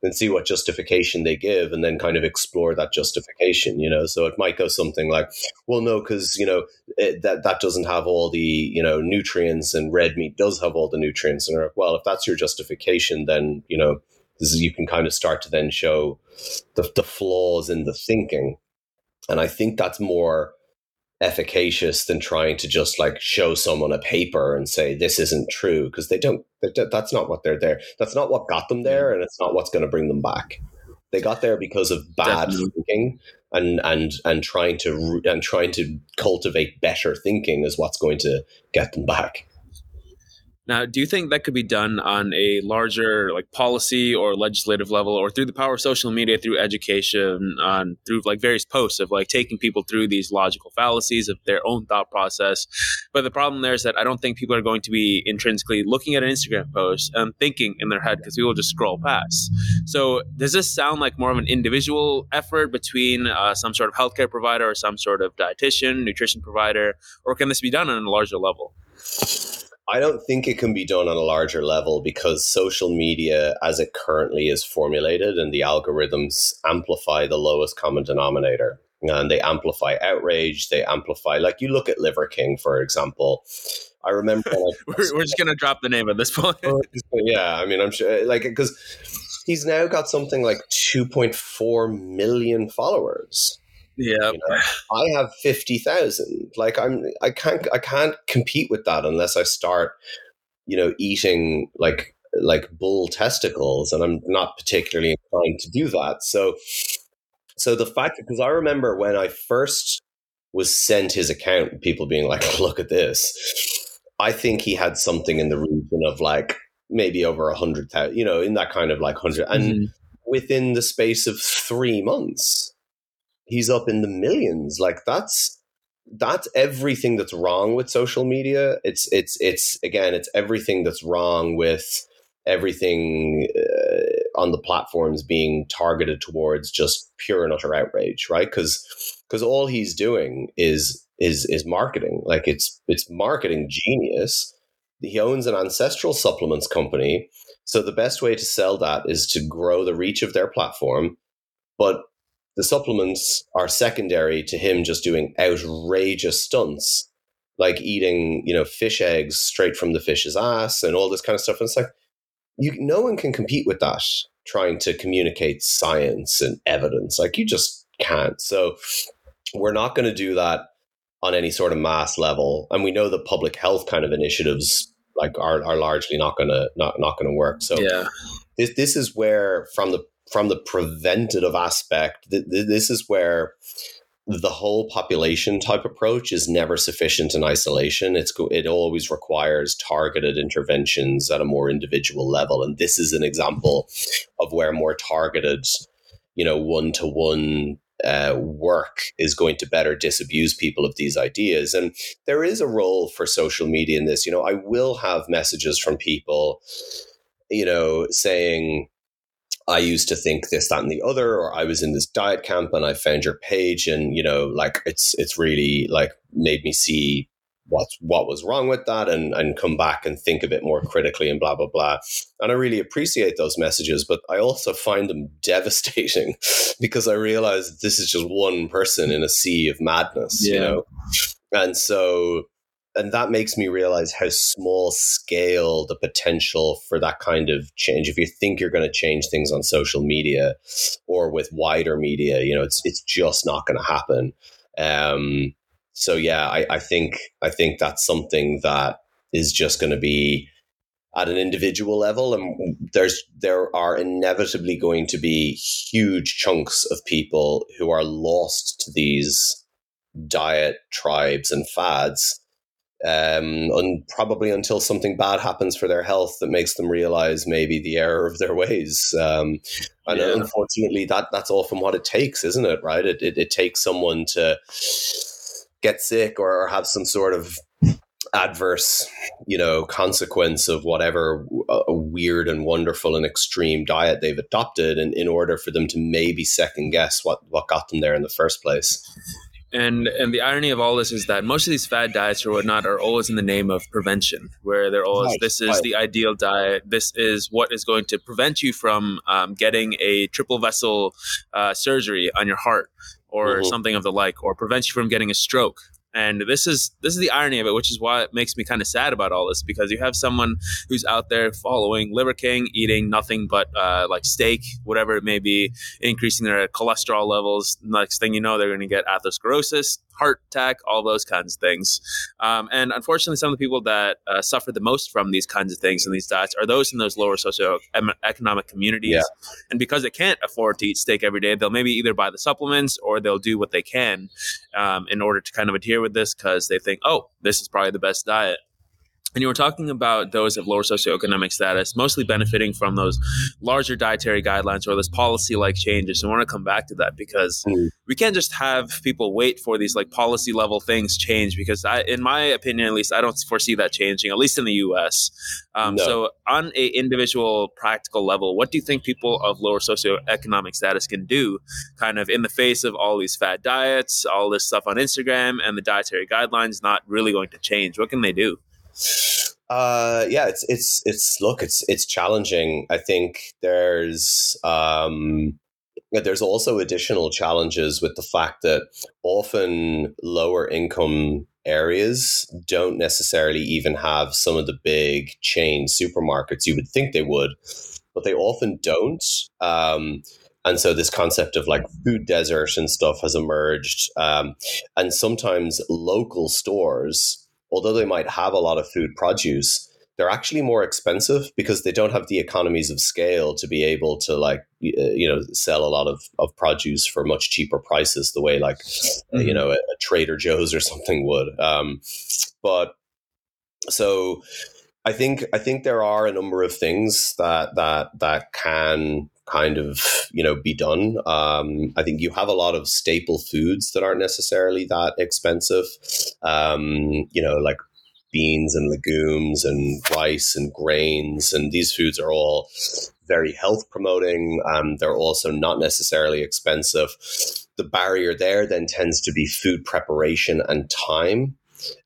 and see what justification they give, and then kind of explore that justification. You know, so it might go something like, well, no, because you know it, that that doesn't have all the you know nutrients, and red meat does have all the nutrients. And like, well, if that's your justification, then you know. This is, you can kind of start to then show the, the flaws in the thinking. And I think that's more efficacious than trying to just like show someone a paper and say this isn't true because they don't that's not what they're there that's not what got them there and it's not what's going to bring them back. They got there because of bad Definitely. thinking and and and trying to and trying to cultivate better thinking is what's going to get them back now, do you think that could be done on a larger like policy or legislative level or through the power of social media, through education, on through like various posts of like taking people through these logical fallacies of their own thought process? But the problem there is that I don't think people are going to be intrinsically looking at an Instagram post and thinking in their head because people just scroll past. So does this sound like more of an individual effort between uh, some sort of healthcare provider or some sort of dietitian, nutrition provider, or can this be done on a larger level? I don't think it can be done on a larger level because social media, as it currently is formulated, and the algorithms amplify the lowest common denominator. And they amplify outrage. They amplify, like you look at Liver King, for example. I remember. We're, we're just going to drop the name at this point. yeah, I mean, I'm sure, like, because he's now got something like 2.4 million followers. Yeah, you know, I have fifty thousand. Like I'm, I can't, I can't compete with that unless I start, you know, eating like like bull testicles, and I'm not particularly inclined to do that. So, so the fact because I remember when I first was sent his account, people being like, "Look at this." I think he had something in the region of like maybe over a hundred thousand, you know, in that kind of like hundred, and mm-hmm. within the space of three months he's up in the millions. Like that's that's everything that's wrong with social media. It's it's it's again, it's everything that's wrong with everything uh, on the platforms being targeted towards just pure and utter outrage, right? Because because all he's doing is is is marketing. Like it's it's marketing genius. He owns an ancestral supplements company. So the best way to sell that is to grow the reach of their platform, but the supplements are secondary to him just doing outrageous stunts like eating you know fish eggs straight from the fish's ass and all this kind of stuff. And it's like you no one can compete with that trying to communicate science and evidence. Like you just can't. So we're not going to do that on any sort of mass level. And we know that public health kind of initiatives like are, are largely not going to not, not going to work. So yeah. this this is where from the from the preventative aspect, th- th- this is where the whole population type approach is never sufficient in isolation. It's it always requires targeted interventions at a more individual level, and this is an example of where more targeted you know one to one work is going to better disabuse people of these ideas. And there is a role for social media in this. You know, I will have messages from people, you know, saying, I used to think this, that, and the other, or I was in this diet camp and I found your page and, you know, like it's it's really like made me see what what was wrong with that and and come back and think a bit more critically and blah blah blah and i really appreciate those messages but i also find them devastating because i realize this is just one person in a sea of madness yeah. you know and so and that makes me realize how small scale the potential for that kind of change. If you think you're going to change things on social media or with wider media you know it's it's just not going to happen. Um so yeah, I, I think I think that's something that is just going to be at an individual level, and there's there are inevitably going to be huge chunks of people who are lost to these diet tribes and fads um, and probably until something bad happens for their health that makes them realize maybe the error of their ways. Um, and yeah. unfortunately, that that's often what it takes, isn't it? Right? It, it, it takes someone to get sick or have some sort of adverse you know consequence of whatever uh, weird and wonderful and extreme diet they've adopted and in order for them to maybe second guess what what got them there in the first place and and the irony of all this is that most of these fad diets or whatnot are always in the name of prevention where they're always right, this is right. the ideal diet this is what is going to prevent you from um, getting a triple vessel uh, surgery on your heart or mm-hmm. something of the like, or prevents you from getting a stroke. And this is this is the irony of it, which is why it makes me kind of sad about all this because you have someone who's out there following Liver King, eating nothing but uh, like steak, whatever it may be, increasing their cholesterol levels. Next thing you know, they're going to get atherosclerosis, heart attack, all those kinds of things. Um, and unfortunately, some of the people that uh, suffer the most from these kinds of things and these diets are those in those lower socioeconomic communities. Yeah. And because they can't afford to eat steak every day, they'll maybe either buy the supplements or they'll do what they can um, in order to kind of adhere with this because they think, oh, this is probably the best diet. And you were talking about those of lower socioeconomic status mostly benefiting from those larger dietary guidelines or those policy like changes. And I want to come back to that because mm. we can't just have people wait for these like policy level things change because I, in my opinion, at least I don't foresee that changing, at least in the US. Um, no. So on a individual practical level, what do you think people of lower socioeconomic status can do kind of in the face of all these fad diets, all this stuff on Instagram and the dietary guidelines not really going to change? What can they do? Uh, yeah, it's it's it's look, it's it's challenging. I think there's um, there's also additional challenges with the fact that often lower income areas don't necessarily even have some of the big chain supermarkets. You would think they would, but they often don't. Um, and so this concept of like food desert and stuff has emerged. Um, and sometimes local stores although they might have a lot of food produce, they're actually more expensive because they don't have the economies of scale to be able to like uh, you know sell a lot of, of produce for much cheaper prices the way like mm-hmm. you know a, a, trader joe's or something would um, but so i think i think there are a number of things that that that can kind of you know be done. Um, I think you have a lot of staple foods that aren't necessarily that expensive. Um, you know, like beans and legumes and rice and grains, and these foods are all very health promoting. Um, they're also not necessarily expensive. The barrier there then tends to be food preparation and time.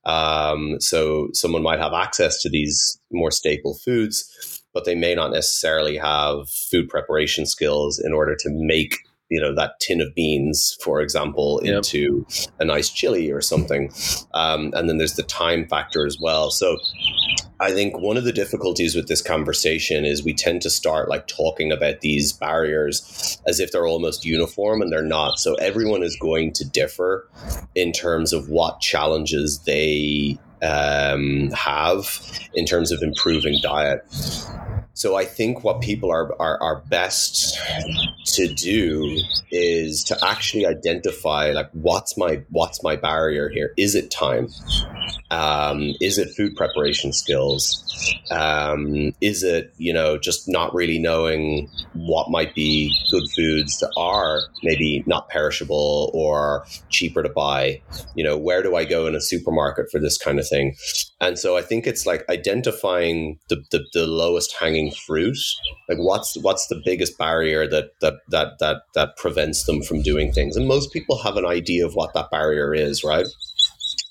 Um, so someone might have access to these more staple foods but they may not necessarily have food preparation skills in order to make you know that tin of beans for example yep. into a nice chili or something um, and then there's the time factor as well so i think one of the difficulties with this conversation is we tend to start like talking about these barriers as if they're almost uniform and they're not so everyone is going to differ in terms of what challenges they um, have in terms of improving diet. So I think what people are, are, are best to do is to actually identify like what's my what's my barrier here? Is it time? Um, is it food preparation skills? Um, is it you know just not really knowing what might be good foods that are maybe not perishable or cheaper to buy? You know, where do I go in a supermarket for this kind of thing? And so I think it's like identifying the, the, the lowest hanging fruit. Like what's what's the biggest barrier that that that that that prevents them from doing things? And most people have an idea of what that barrier is, right?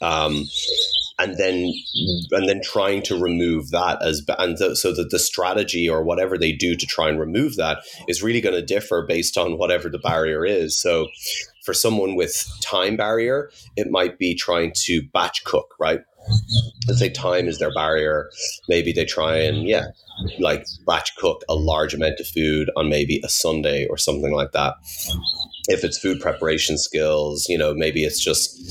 Um, and then and then trying to remove that as and th- so that the strategy or whatever they do to try and remove that is really going to differ based on whatever the barrier is. So for someone with time barrier it might be trying to batch cook right? Let's say time is their barrier. Maybe they try and yeah like batch cook a large amount of food on maybe a sunday or something like that if it's food preparation skills, you know, maybe it's just,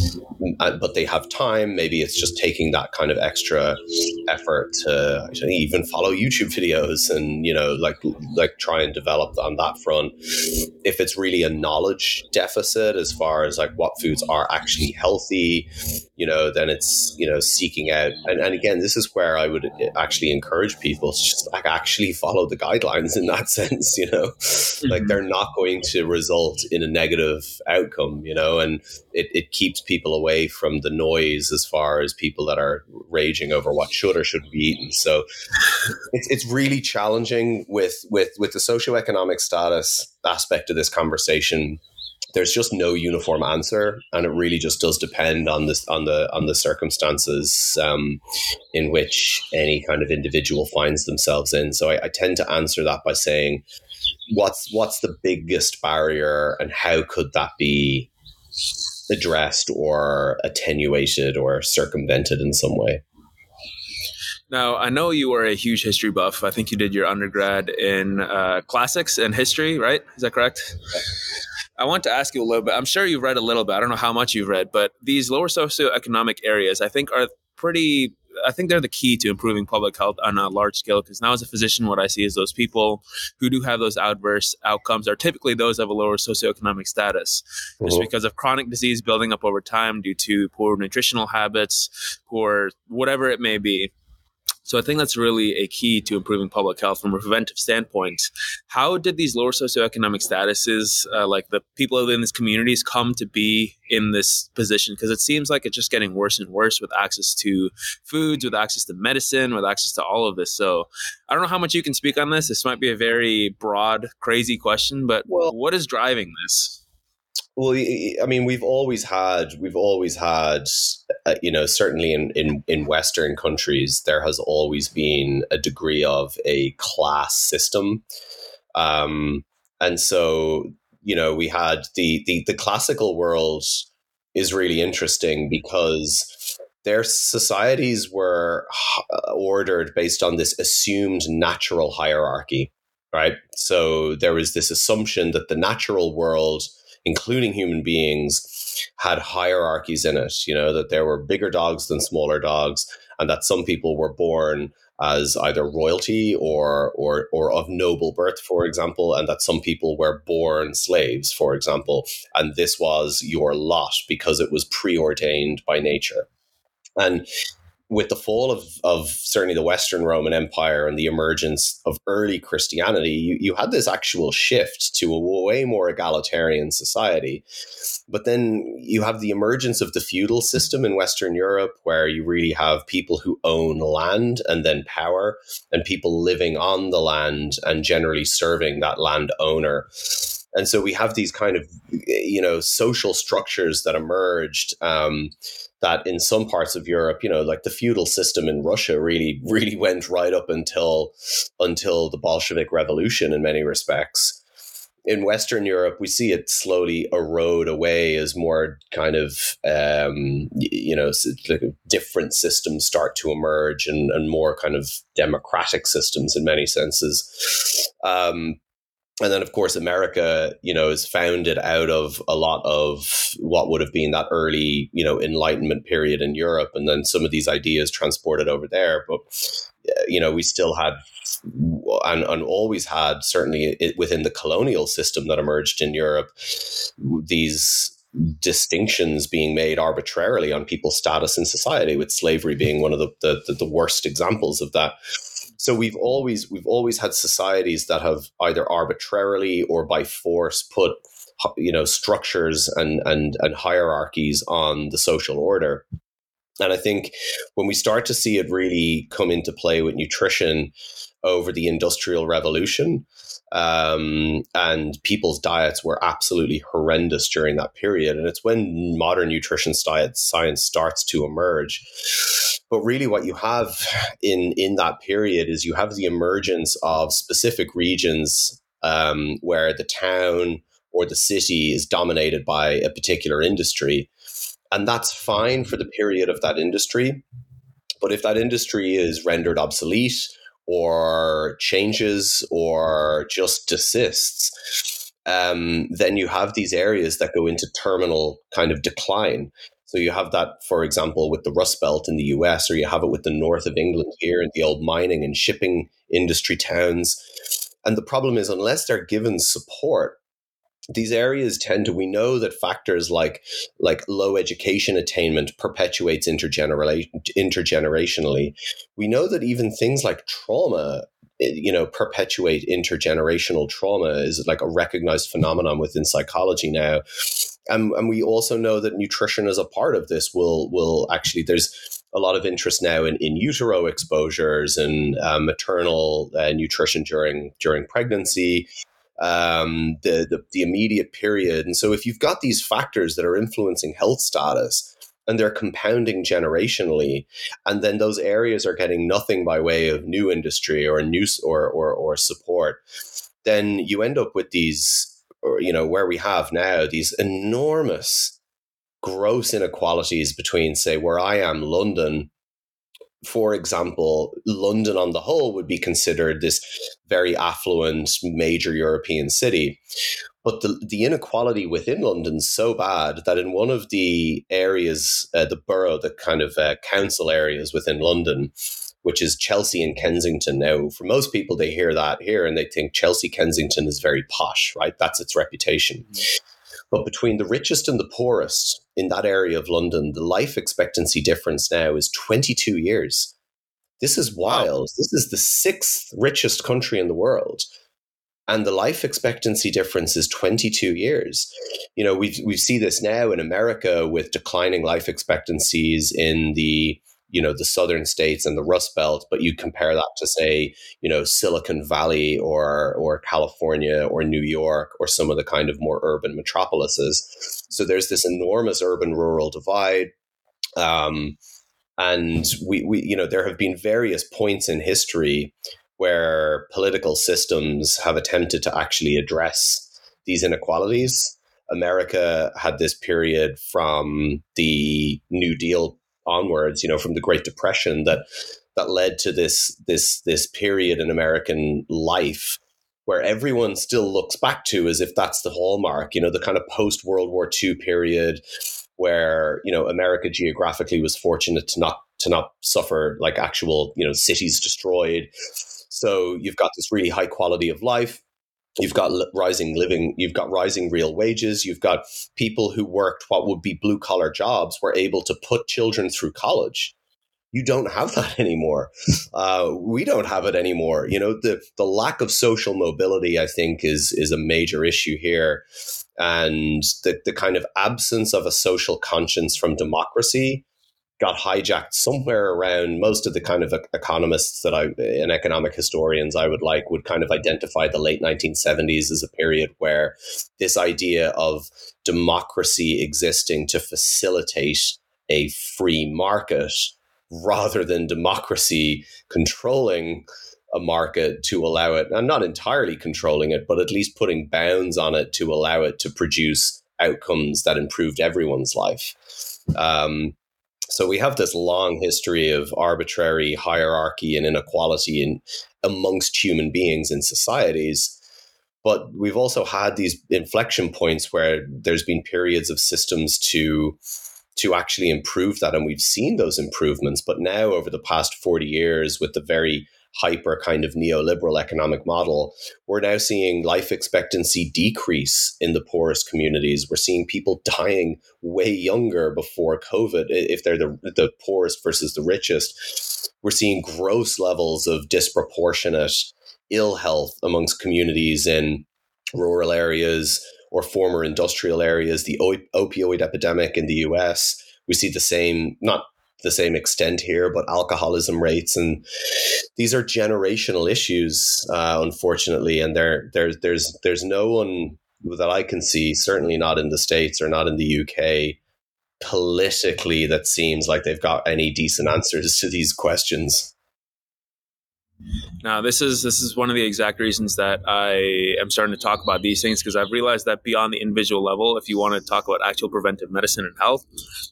uh, but they have time. Maybe it's just taking that kind of extra effort to even follow YouTube videos and, you know, like, like try and develop on that front. If it's really a knowledge deficit as far as like what foods are actually healthy, you know, then it's, you know, seeking out. And, and again, this is where I would actually encourage people to just like actually follow the guidelines in that sense, you know, mm-hmm. like they're not going to result in a negative outcome, you know, and it, it keeps people away from the noise as far as people that are raging over what should or shouldn't be eaten. So it's, it's really challenging with, with, with the socioeconomic status aspect of this conversation there's just no uniform answer, and it really just does depend on this on the on the circumstances um, in which any kind of individual finds themselves in. So I, I, tend to answer that by saying, what's what's the biggest barrier and how could that be addressed or attenuated or circumvented in some way? Now i know you are a huge history buff. I think you did your undergrad in uh, classics and history right? Is that correct? I want to ask you a little bit. I'm sure you've read a little bit. I don't know how much you've read, but these lower socioeconomic areas, I think, are pretty I think they're the key to improving public health on a large scale. Because now, as a physician, what I see is those people who do have those adverse outcomes are typically those of a lower socioeconomic status, mm-hmm. just because of chronic disease building up over time due to poor nutritional habits, poor whatever it may be. So I think that's really a key to improving public health from a preventive standpoint. How did these lower socioeconomic statuses, uh, like the people in these communities, come to be in this position? Because it seems like it's just getting worse and worse with access to foods, with access to medicine, with access to all of this. So I don't know how much you can speak on this. This might be a very broad, crazy question, but well, what is driving this? Well, I mean, we've always had, we've always had, uh, you know, certainly in, in, in Western countries, there has always been a degree of a class system. Um, and so, you know, we had the, the, the classical world is really interesting because their societies were uh, ordered based on this assumed natural hierarchy, right? So there was this assumption that the natural world including human beings, had hierarchies in it. You know, that there were bigger dogs than smaller dogs, and that some people were born as either royalty or or or of noble birth, for example, and that some people were born slaves, for example, and this was your lot because it was preordained by nature. And with the fall of, of certainly the Western Roman Empire and the emergence of early Christianity, you, you had this actual shift to a way more egalitarian society. But then you have the emergence of the feudal system in Western Europe, where you really have people who own land and then power, and people living on the land and generally serving that landowner and so we have these kind of you know social structures that emerged um, that in some parts of Europe, you know, like the feudal system in Russia really, really went right up until until the Bolshevik Revolution in many respects. In Western Europe, we see it slowly erode away as more kind of, um, you know, different systems start to emerge and, and more kind of democratic systems in many senses. Um, and then of course america you know is founded out of a lot of what would have been that early you know enlightenment period in europe and then some of these ideas transported over there but eh, you know we still had and, and always had certainly within the colonial system that emerged in europe these distinctions being made arbitrarily on people's status in society, with slavery being one of the, the, the worst examples of that. So we've always we've always had societies that have either arbitrarily or by force put you know structures and and and hierarchies on the social order. And I think when we start to see it really come into play with nutrition over the industrial revolution, um, and people's diets were absolutely horrendous during that period. And it's when modern nutrition science starts to emerge. But really, what you have in in that period is you have the emergence of specific regions um, where the town or the city is dominated by a particular industry, and that's fine for the period of that industry. But if that industry is rendered obsolete or changes or just desists, um, then you have these areas that go into terminal kind of decline. So you have that, for example, with the Rust Belt in the US, or you have it with the north of England here in the old mining and shipping industry towns. And the problem is, unless they're given support, these areas tend to we know that factors like like low education attainment perpetuates intergeneration intergenerationally we know that even things like trauma eh, you know perpetuate intergenerational trauma is like a recognized phenomenon within psychology now and, and we also know that nutrition as a part of this will will actually there's a lot of interest now in, in utero exposures and uh, maternal uh, nutrition during during pregnancy um, the, the, the immediate period. And so if you've got these factors that are influencing health status, and they're compounding generationally and then those areas are getting nothing by way of new industry or new or, or, or support then you end up with these or you know where we have now these enormous gross inequalities between say where i am london for example, London on the whole would be considered this very affluent major European city. But the, the inequality within London's so bad that in one of the areas, uh, the borough, the kind of uh, council areas within London, which is Chelsea and Kensington. Now, for most people, they hear that here and they think Chelsea Kensington is very posh, right? That's its reputation. Mm-hmm. But between the richest and the poorest in that area of London, the life expectancy difference now is 22 years. This is wild. This is the sixth richest country in the world. And the life expectancy difference is 22 years. You know, we we see this now in America with declining life expectancies in the you know the southern states and the Rust Belt, but you compare that to say you know Silicon Valley or or California or New York or some of the kind of more urban metropolises. So there's this enormous urban rural divide. Um, and we, we, you know, there have been various points in history where political systems have attempted to actually address these inequalities. America had this period from the New Deal onwards, you know, from the Great Depression that that led to this this this period in American life where everyone still looks back to as if that's the hallmark, you know, the kind of post World War II period where, you know, America geographically was fortunate to not to not suffer like actual, you know, cities destroyed. So you've got this really high quality of life You've got rising living, you've got rising real wages, you've got people who worked what would be blue collar jobs were able to put children through college. You don't have that anymore. Uh, we don't have it anymore. You know, the the lack of social mobility, I think, is is a major issue here, and the the kind of absence of a social conscience from democracy got hijacked somewhere around most of the kind of economists that I and economic historians I would like would kind of identify the late 1970s as a period where this idea of democracy existing to facilitate a free market rather than democracy controlling a market to allow it and not entirely controlling it but at least putting bounds on it to allow it to produce outcomes that improved everyone's life. Um, so we have this long history of arbitrary hierarchy and inequality in amongst human beings in societies. But we've also had these inflection points where there's been periods of systems to to actually improve that, and we've seen those improvements. But now, over the past forty years, with the very hyper kind of neoliberal economic model, we're now seeing life expectancy decrease in the poorest communities. We're seeing people dying way younger before COVID, if they're the, the poorest versus the richest. We're seeing gross levels of disproportionate ill health amongst communities in rural areas or former industrial areas, the opioid epidemic in the US. We see the same, not the same extent here, but alcoholism rates, and these are generational issues, uh, unfortunately. And there, there's there's there's no one that I can see, certainly not in the states or not in the UK, politically that seems like they've got any decent answers to these questions. Now, this is this is one of the exact reasons that I am starting to talk about these things because I've realized that beyond the individual level, if you want to talk about actual preventive medicine and health,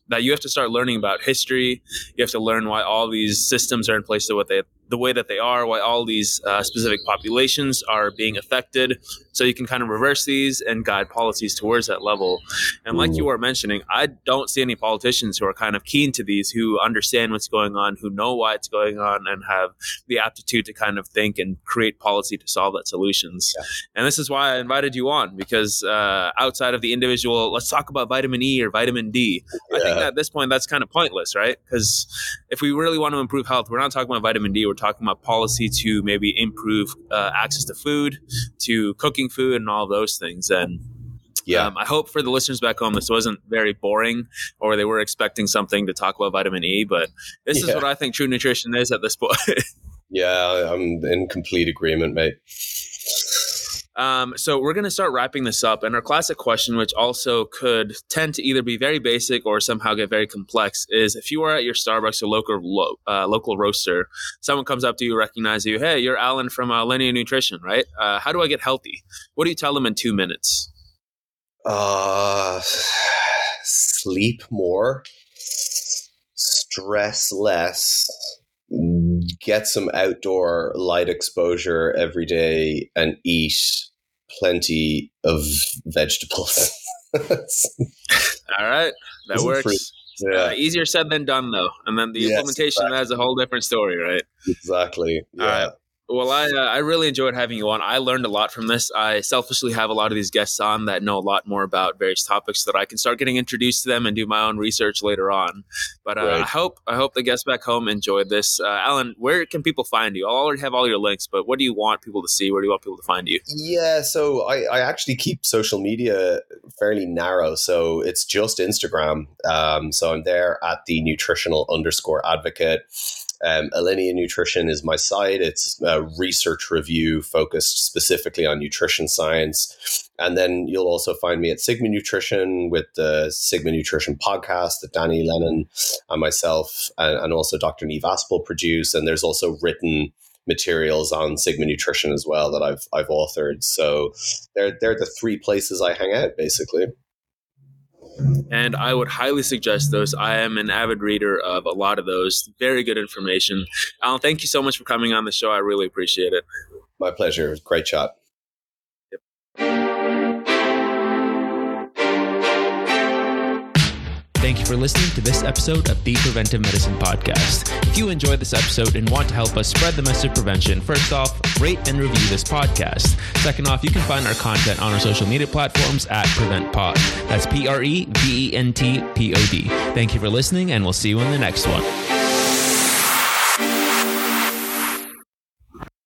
that you have to start learning about history. You have to learn why all these systems are in place to what they the way that they are, why all these uh, specific populations are being affected. So you can kind of reverse these and guide policies towards that level. And like you were mentioning, I don't see any politicians who are kind of keen to these, who understand what's going on, who know why it's going on, and have the aptitude to kind of think and create policy to solve that solutions. Yeah. And this is why I invited you on because uh, outside of the individual, let's talk about vitamin E or vitamin D. Yeah. I think at this point that's kind of pointless, right? Because if we really want to improve health, we're not talking about vitamin D. We're talking about policy to maybe improve uh, access to food, to cooking food, and all those things. And yeah, um, I hope for the listeners back home this wasn't very boring, or they were expecting something to talk about vitamin E. But this yeah. is what I think true nutrition is at this point. yeah, I'm in complete agreement, mate. Um, so we're going to start wrapping this up. And our classic question, which also could tend to either be very basic or somehow get very complex, is if you are at your Starbucks or local uh, local roaster, someone comes up to you, recognizes you, hey, you're Alan from uh, Alinea Nutrition, right? Uh, how do I get healthy? What do you tell them in two minutes? Uh, sleep more, stress less, get some outdoor light exposure every day and eat plenty of vegetables. All right, that works. Yeah. Uh, easier said than done, though. And then the yes, implementation exactly. that's a whole different story, right? Exactly. Yeah. Well, I uh, I really enjoyed having you on. I learned a lot from this. I selfishly have a lot of these guests on that know a lot more about various topics so that I can start getting introduced to them and do my own research later on. But uh, right. I hope I hope the guests back home enjoyed this. Uh, Alan, where can people find you? I already have all your links, but what do you want people to see? Where do you want people to find you? Yeah, so I, I actually keep social media fairly narrow. So it's just Instagram. Um, so I'm there at the nutritional underscore advocate. Um, Alinea Nutrition is my site. It's a research review focused specifically on nutrition science. And then you'll also find me at Sigma Nutrition with the Sigma Nutrition podcast that Danny Lennon and myself and, and also Dr. Niamh Aspell produce. And there's also written materials on Sigma Nutrition as well that I've I've authored. So they're they're the three places I hang out basically and I would highly suggest those. I am an avid reader of a lot of those. Very good information. Alan, thank you so much for coming on the show. I really appreciate it. My pleasure. Great chat. Thank you for listening to this episode of the Preventive Medicine Podcast. If you enjoyed this episode and want to help us spread the message of prevention, first off, rate and review this podcast. Second off, you can find our content on our social media platforms at PreventPod. That's P R E V E N T P O D. Thank you for listening, and we'll see you in the next one.